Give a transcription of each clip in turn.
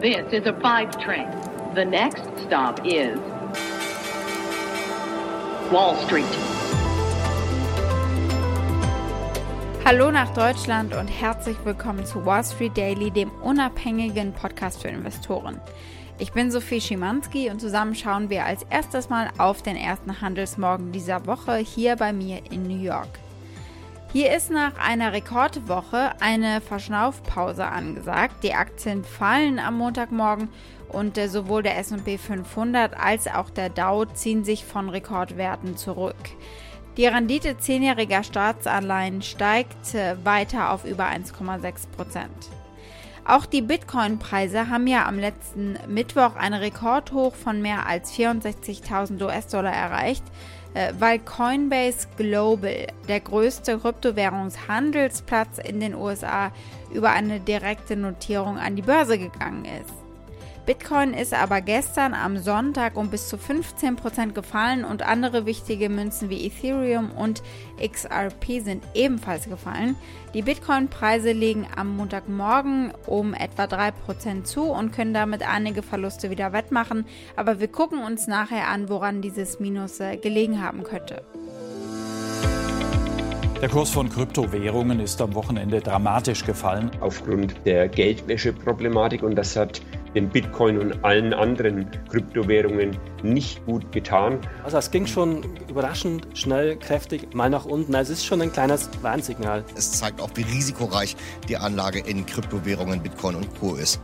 This is a five train. The next stop is Wall Street. Hallo nach Deutschland und herzlich willkommen zu Wall Street Daily, dem unabhängigen Podcast für Investoren. Ich bin Sophie Schimanski und zusammen schauen wir als erstes mal auf den ersten Handelsmorgen dieser Woche hier bei mir in New York. Hier ist nach einer Rekordwoche eine Verschnaufpause angesagt. Die Aktien fallen am Montagmorgen und äh, sowohl der SP 500 als auch der Dow ziehen sich von Rekordwerten zurück. Die Rendite zehnjähriger Staatsanleihen steigt äh, weiter auf über 1,6 Prozent. Auch die Bitcoin-Preise haben ja am letzten Mittwoch einen Rekordhoch von mehr als 64.000 US-Dollar erreicht. Äh, weil Coinbase Global, der größte Kryptowährungshandelsplatz in den USA, über eine direkte Notierung an die Börse gegangen ist. Bitcoin ist aber gestern am Sonntag um bis zu 15% gefallen und andere wichtige Münzen wie Ethereum und XRP sind ebenfalls gefallen. Die Bitcoin-Preise legen am Montagmorgen um etwa 3% zu und können damit einige Verluste wieder wettmachen, aber wir gucken uns nachher an, woran dieses Minus äh, gelegen haben könnte. Der Kurs von Kryptowährungen ist am Wochenende dramatisch gefallen. Aufgrund der Geldwäscheproblematik und das hat dem Bitcoin und allen anderen Kryptowährungen nicht gut getan. Also es ging schon überraschend schnell, kräftig mal nach unten. Also es ist schon ein kleines Warnsignal. Es zeigt auch, wie risikoreich die Anlage in Kryptowährungen, Bitcoin und Co. ist.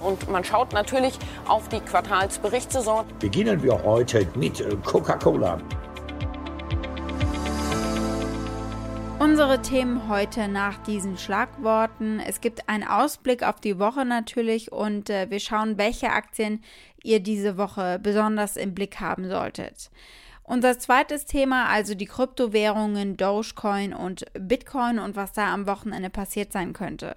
Und man schaut natürlich auf die Quartalsberichtssaison. Beginnen wir heute mit Coca-Cola. Unsere Themen heute nach diesen Schlagworten. Es gibt einen Ausblick auf die Woche natürlich und äh, wir schauen, welche Aktien ihr diese Woche besonders im Blick haben solltet. Unser zweites Thema, also die Kryptowährungen Dogecoin und Bitcoin und was da am Wochenende passiert sein könnte.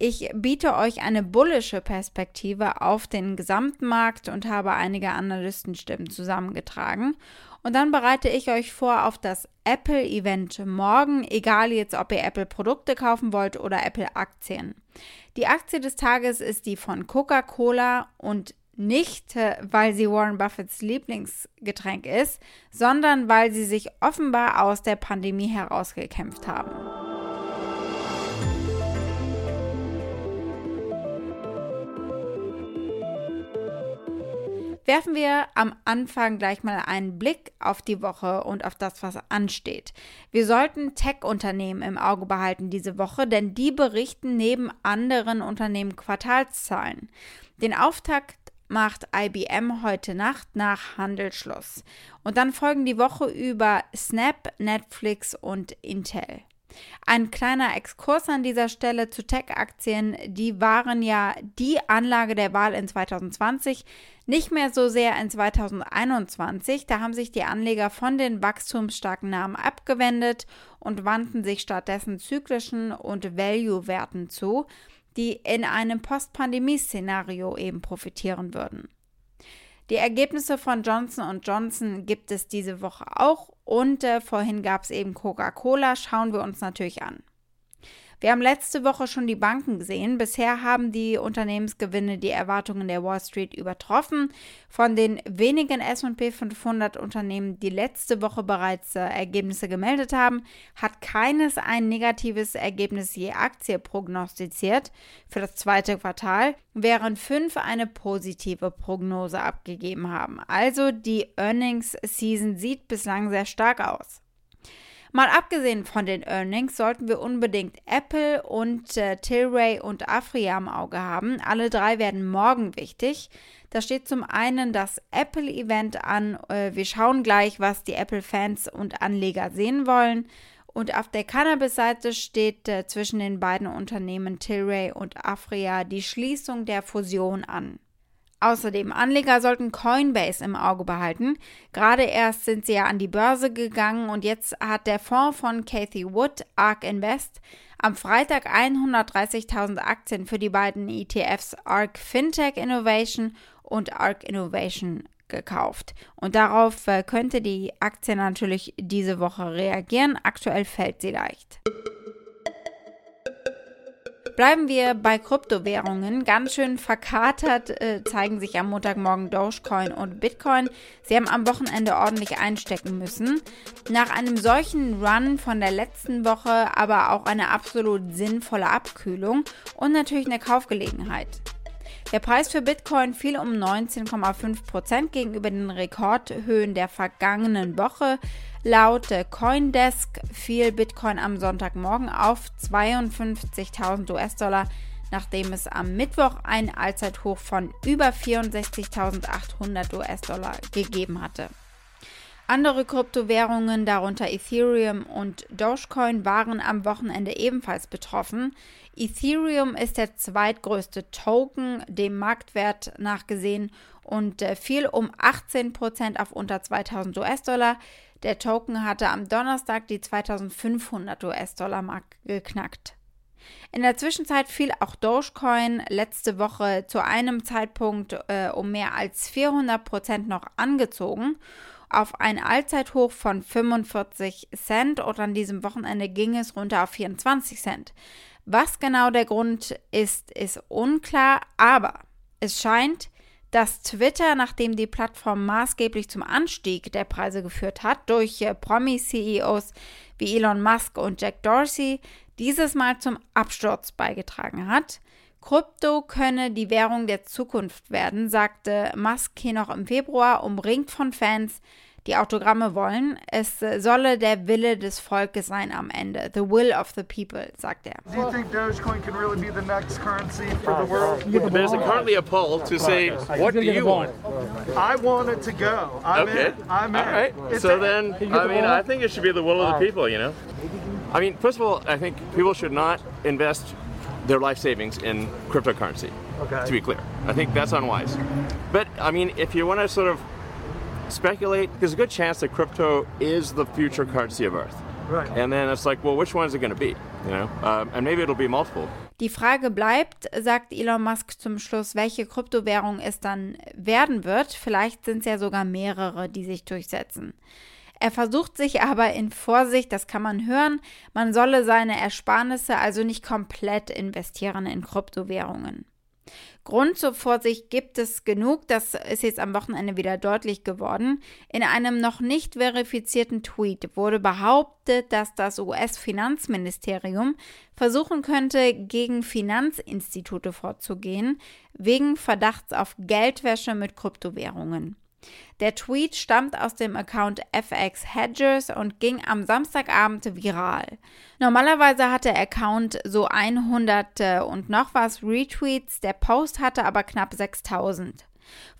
Ich biete euch eine bullische Perspektive auf den gesamten Markt und habe einige Analystenstimmen zusammengetragen. Und dann bereite ich euch vor auf das Apple-Event morgen, egal jetzt, ob ihr Apple-Produkte kaufen wollt oder Apple-Aktien. Die Aktie des Tages ist die von Coca-Cola und nicht, äh, weil sie Warren Buffetts Lieblingsgetränk ist, sondern weil sie sich offenbar aus der Pandemie herausgekämpft haben. Werfen wir am Anfang gleich mal einen Blick auf die Woche und auf das, was ansteht. Wir sollten Tech-Unternehmen im Auge behalten diese Woche, denn die berichten neben anderen Unternehmen Quartalszahlen. Den Auftakt macht IBM heute Nacht nach Handelsschluss. Und dann folgen die Woche über Snap, Netflix und Intel. Ein kleiner Exkurs an dieser Stelle zu Tech-Aktien. Die waren ja die Anlage der Wahl in 2020, nicht mehr so sehr in 2021. Da haben sich die Anleger von den wachstumsstarken Namen abgewendet und wandten sich stattdessen zyklischen und Value-Werten zu, die in einem Post-Pandemie-Szenario eben profitieren würden. Die Ergebnisse von Johnson Johnson gibt es diese Woche auch und äh, vorhin gab es eben Coca-Cola. Schauen wir uns natürlich an. Wir haben letzte Woche schon die Banken gesehen. Bisher haben die Unternehmensgewinne die Erwartungen der Wall Street übertroffen. Von den wenigen SP 500 Unternehmen, die letzte Woche bereits äh, Ergebnisse gemeldet haben, hat keines ein negatives Ergebnis je Aktie prognostiziert für das zweite Quartal, während fünf eine positive Prognose abgegeben haben. Also die Earnings Season sieht bislang sehr stark aus. Mal abgesehen von den Earnings sollten wir unbedingt Apple und äh, Tilray und Afria im Auge haben. Alle drei werden morgen wichtig. Da steht zum einen das Apple-Event an. Äh, wir schauen gleich, was die Apple-Fans und Anleger sehen wollen. Und auf der Cannabis-Seite steht äh, zwischen den beiden Unternehmen Tilray und Afria die Schließung der Fusion an. Außerdem, Anleger sollten Coinbase im Auge behalten. Gerade erst sind sie ja an die Börse gegangen und jetzt hat der Fonds von Cathy Wood, ARK Invest, am Freitag 130.000 Aktien für die beiden ETFs ARK Fintech Innovation und ARK Innovation gekauft. Und darauf äh, könnte die Aktie natürlich diese Woche reagieren. Aktuell fällt sie leicht. Bleiben wir bei Kryptowährungen. Ganz schön verkatert äh, zeigen sich am Montagmorgen Dogecoin und Bitcoin. Sie haben am Wochenende ordentlich einstecken müssen. Nach einem solchen Run von der letzten Woche aber auch eine absolut sinnvolle Abkühlung und natürlich eine Kaufgelegenheit. Der Preis für Bitcoin fiel um 19,5% gegenüber den Rekordhöhen der vergangenen Woche. Laut Coindesk fiel Bitcoin am Sonntagmorgen auf 52.000 US-Dollar, nachdem es am Mittwoch ein Allzeithoch von über 64.800 US-Dollar gegeben hatte. Andere Kryptowährungen, darunter Ethereum und Dogecoin, waren am Wochenende ebenfalls betroffen. Ethereum ist der zweitgrößte Token, dem Marktwert nachgesehen, und äh, fiel um 18% auf unter 2000 US-Dollar. Der Token hatte am Donnerstag die 2500 US-Dollar-Mark geknackt. In der Zwischenzeit fiel auch Dogecoin letzte Woche zu einem Zeitpunkt äh, um mehr als 400% noch angezogen auf ein Allzeithoch von 45 Cent und an diesem Wochenende ging es runter auf 24 Cent. Was genau der Grund ist, ist unklar, aber es scheint, dass Twitter, nachdem die Plattform maßgeblich zum Anstieg der Preise geführt hat, durch äh, Promi-CEOs wie Elon Musk und Jack Dorsey, dieses Mal zum Absturz beigetragen hat. Krypto könne die Währung der Zukunft werden, sagte Musk hier noch im Februar, umringt von Fans, die Autogramme wollen. Es solle der Wille des Volkes sein am Ende. The will of the people, sagt er. Do you think Dogecoin can really be the next currency for the world? There's currently a poll to say, what do you want? I want it to go. I'm okay. in. I'm All in. right. It's So then, I mean, I think it should be the will of the people, you know? I mean, first of all, I think people should not invest their life savings in cryptocurrency, Okay. to be clear. I think that's unwise. But, I mean, if you want to sort of speculate, there's a good chance that crypto is the future currency of Earth. Right. And then it's like, well, which one is it going to be? You know, um, and maybe it'll be multiple. Die Frage bleibt, sagt Elon Musk zum Schluss, welche Kryptowährung es dann werden wird. Vielleicht sind es ja sogar mehrere, die sich durchsetzen. Er versucht sich aber in Vorsicht, das kann man hören, man solle seine Ersparnisse also nicht komplett investieren in Kryptowährungen. Grund zur Vorsicht gibt es genug, das ist jetzt am Wochenende wieder deutlich geworden. In einem noch nicht verifizierten Tweet wurde behauptet, dass das US-Finanzministerium versuchen könnte, gegen Finanzinstitute vorzugehen, wegen Verdachts auf Geldwäsche mit Kryptowährungen. Der Tweet stammt aus dem Account FX Hedgers und ging am Samstagabend viral. Normalerweise hat der Account so 100 äh, und noch was Retweets, der Post hatte aber knapp 6000.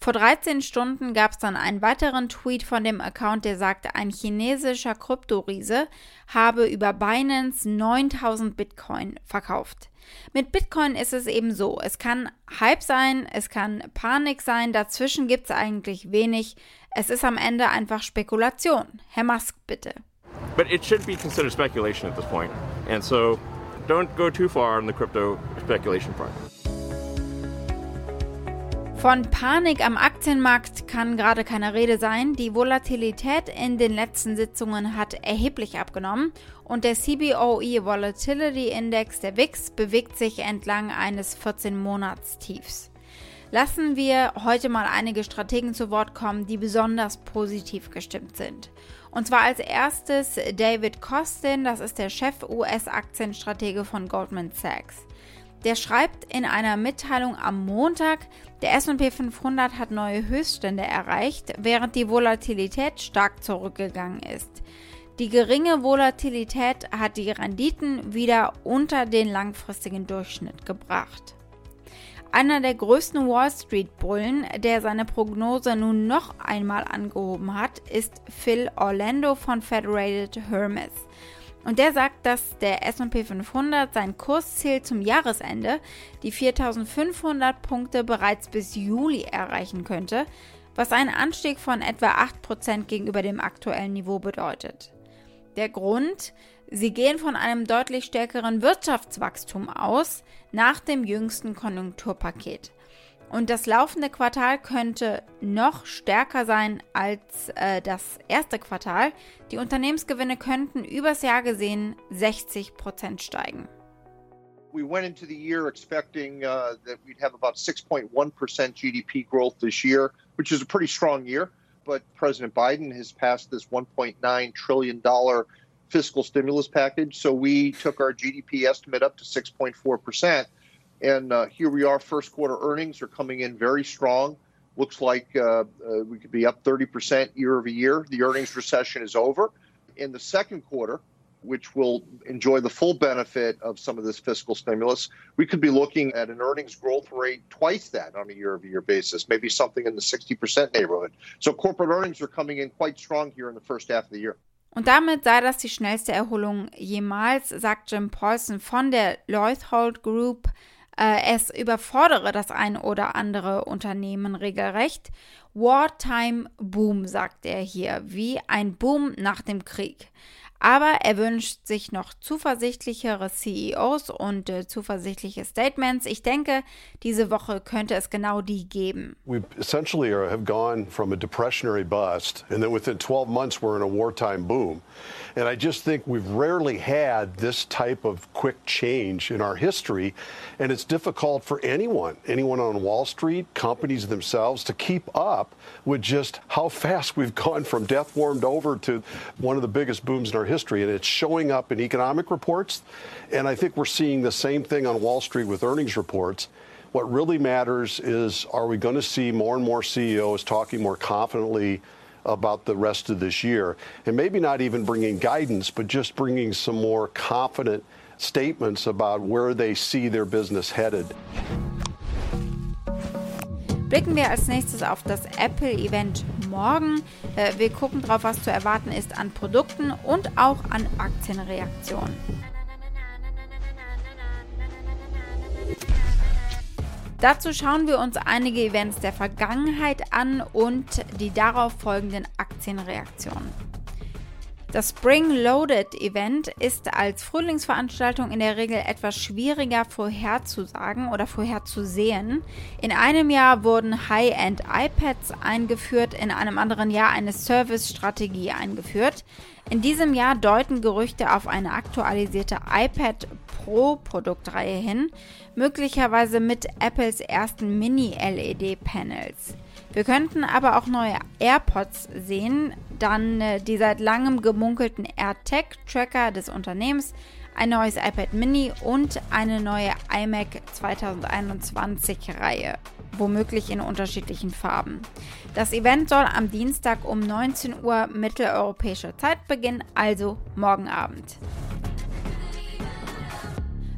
Vor 13 Stunden gab es dann einen weiteren Tweet von dem Account, der sagte, ein chinesischer Kryptoriese habe über Binance 9000 Bitcoin verkauft. Mit Bitcoin ist es eben so, es kann Hype sein, es kann Panik sein, dazwischen gibt es eigentlich wenig. Es ist am Ende einfach Spekulation. Herr Musk, bitte. But it should be considered speculation at this point. And so don't go too far on the crypto speculation front. Von Panik am Aktienmarkt kann gerade keine Rede sein. Die Volatilität in den letzten Sitzungen hat erheblich abgenommen und der CBOE Volatility Index der WIX bewegt sich entlang eines 14-Monats-Tiefs. Lassen wir heute mal einige Strategen zu Wort kommen, die besonders positiv gestimmt sind. Und zwar als erstes David Kostin, das ist der Chef-US-Aktienstratege von Goldman Sachs. Der schreibt in einer Mitteilung am Montag, der SP 500 hat neue Höchststände erreicht, während die Volatilität stark zurückgegangen ist. Die geringe Volatilität hat die Renditen wieder unter den langfristigen Durchschnitt gebracht. Einer der größten Wall Street Bullen, der seine Prognose nun noch einmal angehoben hat, ist Phil Orlando von Federated Hermes. Und der sagt, dass der SP 500 sein Kursziel zum Jahresende, die 4500 Punkte, bereits bis Juli erreichen könnte, was einen Anstieg von etwa 8% gegenüber dem aktuellen Niveau bedeutet. Der Grund, sie gehen von einem deutlich stärkeren Wirtschaftswachstum aus nach dem jüngsten Konjunkturpaket. Und das laufende Quartal könnte noch stärker sein als äh, das erste Quartal. Die Unternehmensgewinne könnten übers Jahr gesehen 60% steigen. We went into the year expecting uh, that we'd have about 6.1% GDP growth this year, which is a pretty strong year. But President Biden has passed this $1.9 trillion fiscal stimulus package. So we took our GDP estimate up to 6.4%. And uh, here we are, first quarter earnings are coming in very strong. Looks like uh, uh, we could be up 30% year over year. The earnings recession is over. In the second quarter, which will enjoy the full benefit of some of this fiscal stimulus, we could be looking at an earnings growth rate twice that on a year over year basis, maybe something in the 60% neighborhood. So corporate earnings are coming in quite strong here in the first half of the year. Und damit sei das die schnellste Erholung jemals, sagt Jim Paulson von der Leuthold Group. Äh, es überfordere das ein oder andere Unternehmen regelrecht. Wartime Boom, sagt er hier, wie ein Boom nach dem Krieg. Aber er wünscht sich noch zuversichtlichere CEOs und äh, zuversichtliche Statements. Ich denke, diese Woche könnte es genau die geben. We essentially have gone from a depressionary bust, and then within 12 months we're in a wartime boom. And I just think we've rarely had this type of quick change in our history, and it's difficult for anyone, anyone on Wall Street, companies themselves, to keep up with just how fast we've gone from death warmed over to one of the biggest booms in our history. And it's showing up in economic reports. And I think we're seeing the same thing on Wall Street with earnings reports. What really matters is are we going to see more and more CEOs talking more confidently about the rest of this year? And maybe not even bringing guidance, but just bringing some more confident statements about where they see their business headed. Blicken wir als nächstes auf das Apple-Event morgen. Äh, wir gucken drauf, was zu erwarten ist an Produkten und auch an Aktienreaktionen. Dazu schauen wir uns einige Events der Vergangenheit an und die darauf folgenden Aktienreaktionen. Das Spring Loaded Event ist als Frühlingsveranstaltung in der Regel etwas schwieriger vorherzusagen oder vorherzusehen. In einem Jahr wurden High-End iPads eingeführt, in einem anderen Jahr eine Service-Strategie eingeführt. In diesem Jahr deuten Gerüchte auf eine aktualisierte iPad Pro Produktreihe hin, möglicherweise mit Apples ersten Mini-LED-Panels. Wir könnten aber auch neue AirPods sehen, dann äh, die seit langem gemunkelten AirTag-Tracker des Unternehmens, ein neues iPad Mini und eine neue iMac 2021-Reihe, womöglich in unterschiedlichen Farben. Das Event soll am Dienstag um 19 Uhr mitteleuropäischer Zeit beginnen, also morgen Abend.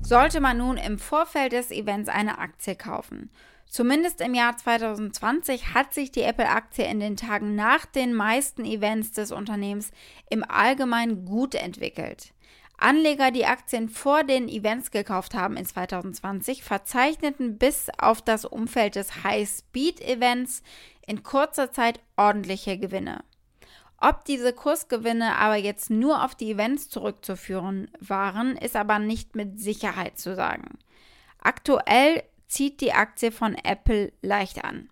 Sollte man nun im Vorfeld des Events eine Aktie kaufen? Zumindest im Jahr 2020 hat sich die Apple-Aktie in den Tagen nach den meisten Events des Unternehmens im Allgemeinen gut entwickelt. Anleger, die Aktien vor den Events gekauft haben in 2020, verzeichneten bis auf das Umfeld des High-Speed-Events in kurzer Zeit ordentliche Gewinne. Ob diese Kursgewinne aber jetzt nur auf die Events zurückzuführen waren, ist aber nicht mit Sicherheit zu sagen. Aktuell zieht die Aktie von Apple leicht an.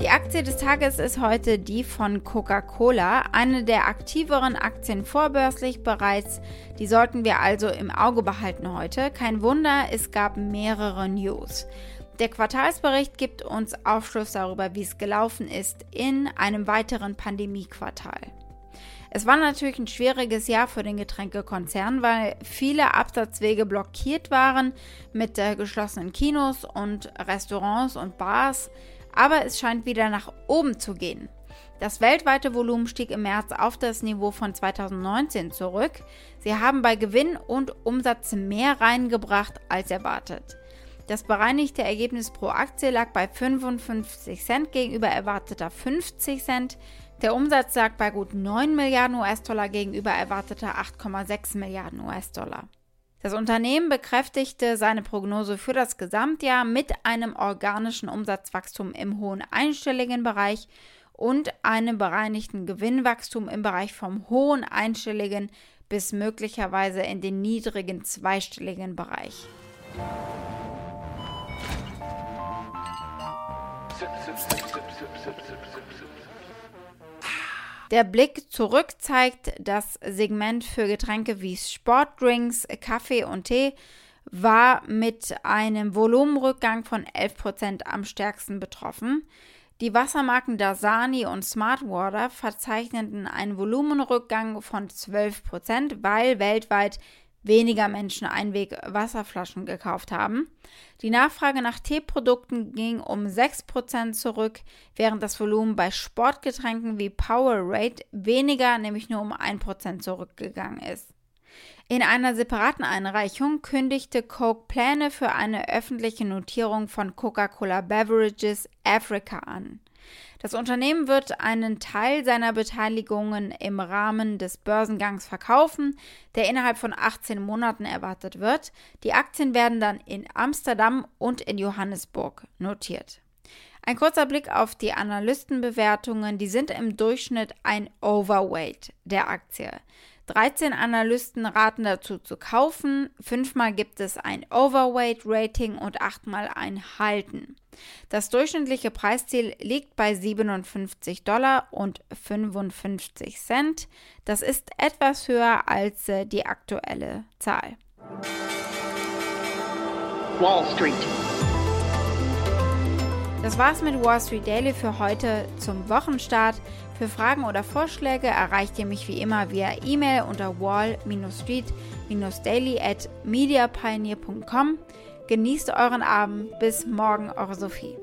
Die Aktie des Tages ist heute die von Coca-Cola, eine der aktiveren Aktien vorbörslich bereits. Die sollten wir also im Auge behalten heute. Kein Wunder, es gab mehrere News. Der Quartalsbericht gibt uns Aufschluss darüber, wie es gelaufen ist in einem weiteren Pandemiequartal. Es war natürlich ein schwieriges Jahr für den Getränkekonzern, weil viele Absatzwege blockiert waren mit äh, geschlossenen Kinos und Restaurants und Bars, aber es scheint wieder nach oben zu gehen. Das weltweite Volumen stieg im März auf das Niveau von 2019 zurück. Sie haben bei Gewinn und Umsatz mehr reingebracht als erwartet. Das bereinigte Ergebnis pro Aktie lag bei 55 Cent gegenüber erwarteter 50 Cent. Der Umsatz lag bei gut 9 Milliarden US-Dollar gegenüber erwarteter 8,6 Milliarden US-Dollar. Das Unternehmen bekräftigte seine Prognose für das Gesamtjahr mit einem organischen Umsatzwachstum im hohen einstelligen Bereich und einem bereinigten Gewinnwachstum im Bereich vom hohen einstelligen bis möglicherweise in den niedrigen zweistelligen Bereich. Der Blick zurück zeigt, das Segment für Getränke wie Sportdrinks, Kaffee und Tee war mit einem Volumenrückgang von 11% am stärksten betroffen. Die Wassermarken Dasani und Smartwater verzeichneten einen Volumenrückgang von 12%, weil weltweit weniger Menschen Einweg-Wasserflaschen gekauft haben. Die Nachfrage nach Teeprodukten ging um 6% zurück, während das Volumen bei Sportgetränken wie Powerade weniger, nämlich nur um 1% zurückgegangen ist. In einer separaten Einreichung kündigte Coke Pläne für eine öffentliche Notierung von Coca-Cola Beverages Africa an. Das Unternehmen wird einen Teil seiner Beteiligungen im Rahmen des Börsengangs verkaufen, der innerhalb von 18 Monaten erwartet wird. Die Aktien werden dann in Amsterdam und in Johannesburg notiert. Ein kurzer Blick auf die Analystenbewertungen, die sind im Durchschnitt ein Overweight der Aktie. 13 Analysten raten dazu zu kaufen, fünfmal gibt es ein Overweight-Rating und achtmal ein Halten. Das durchschnittliche Preisziel liegt bei 57 Dollar und 55 Cent. Das ist etwas höher als äh, die aktuelle Zahl. Wall Street. Das war's mit Wall Street Daily für heute zum Wochenstart. Für Fragen oder Vorschläge erreicht ihr mich wie immer via E-Mail unter wall-street-daily at mediapioneer.com. Genießt euren Abend. Bis morgen, eure Sophie.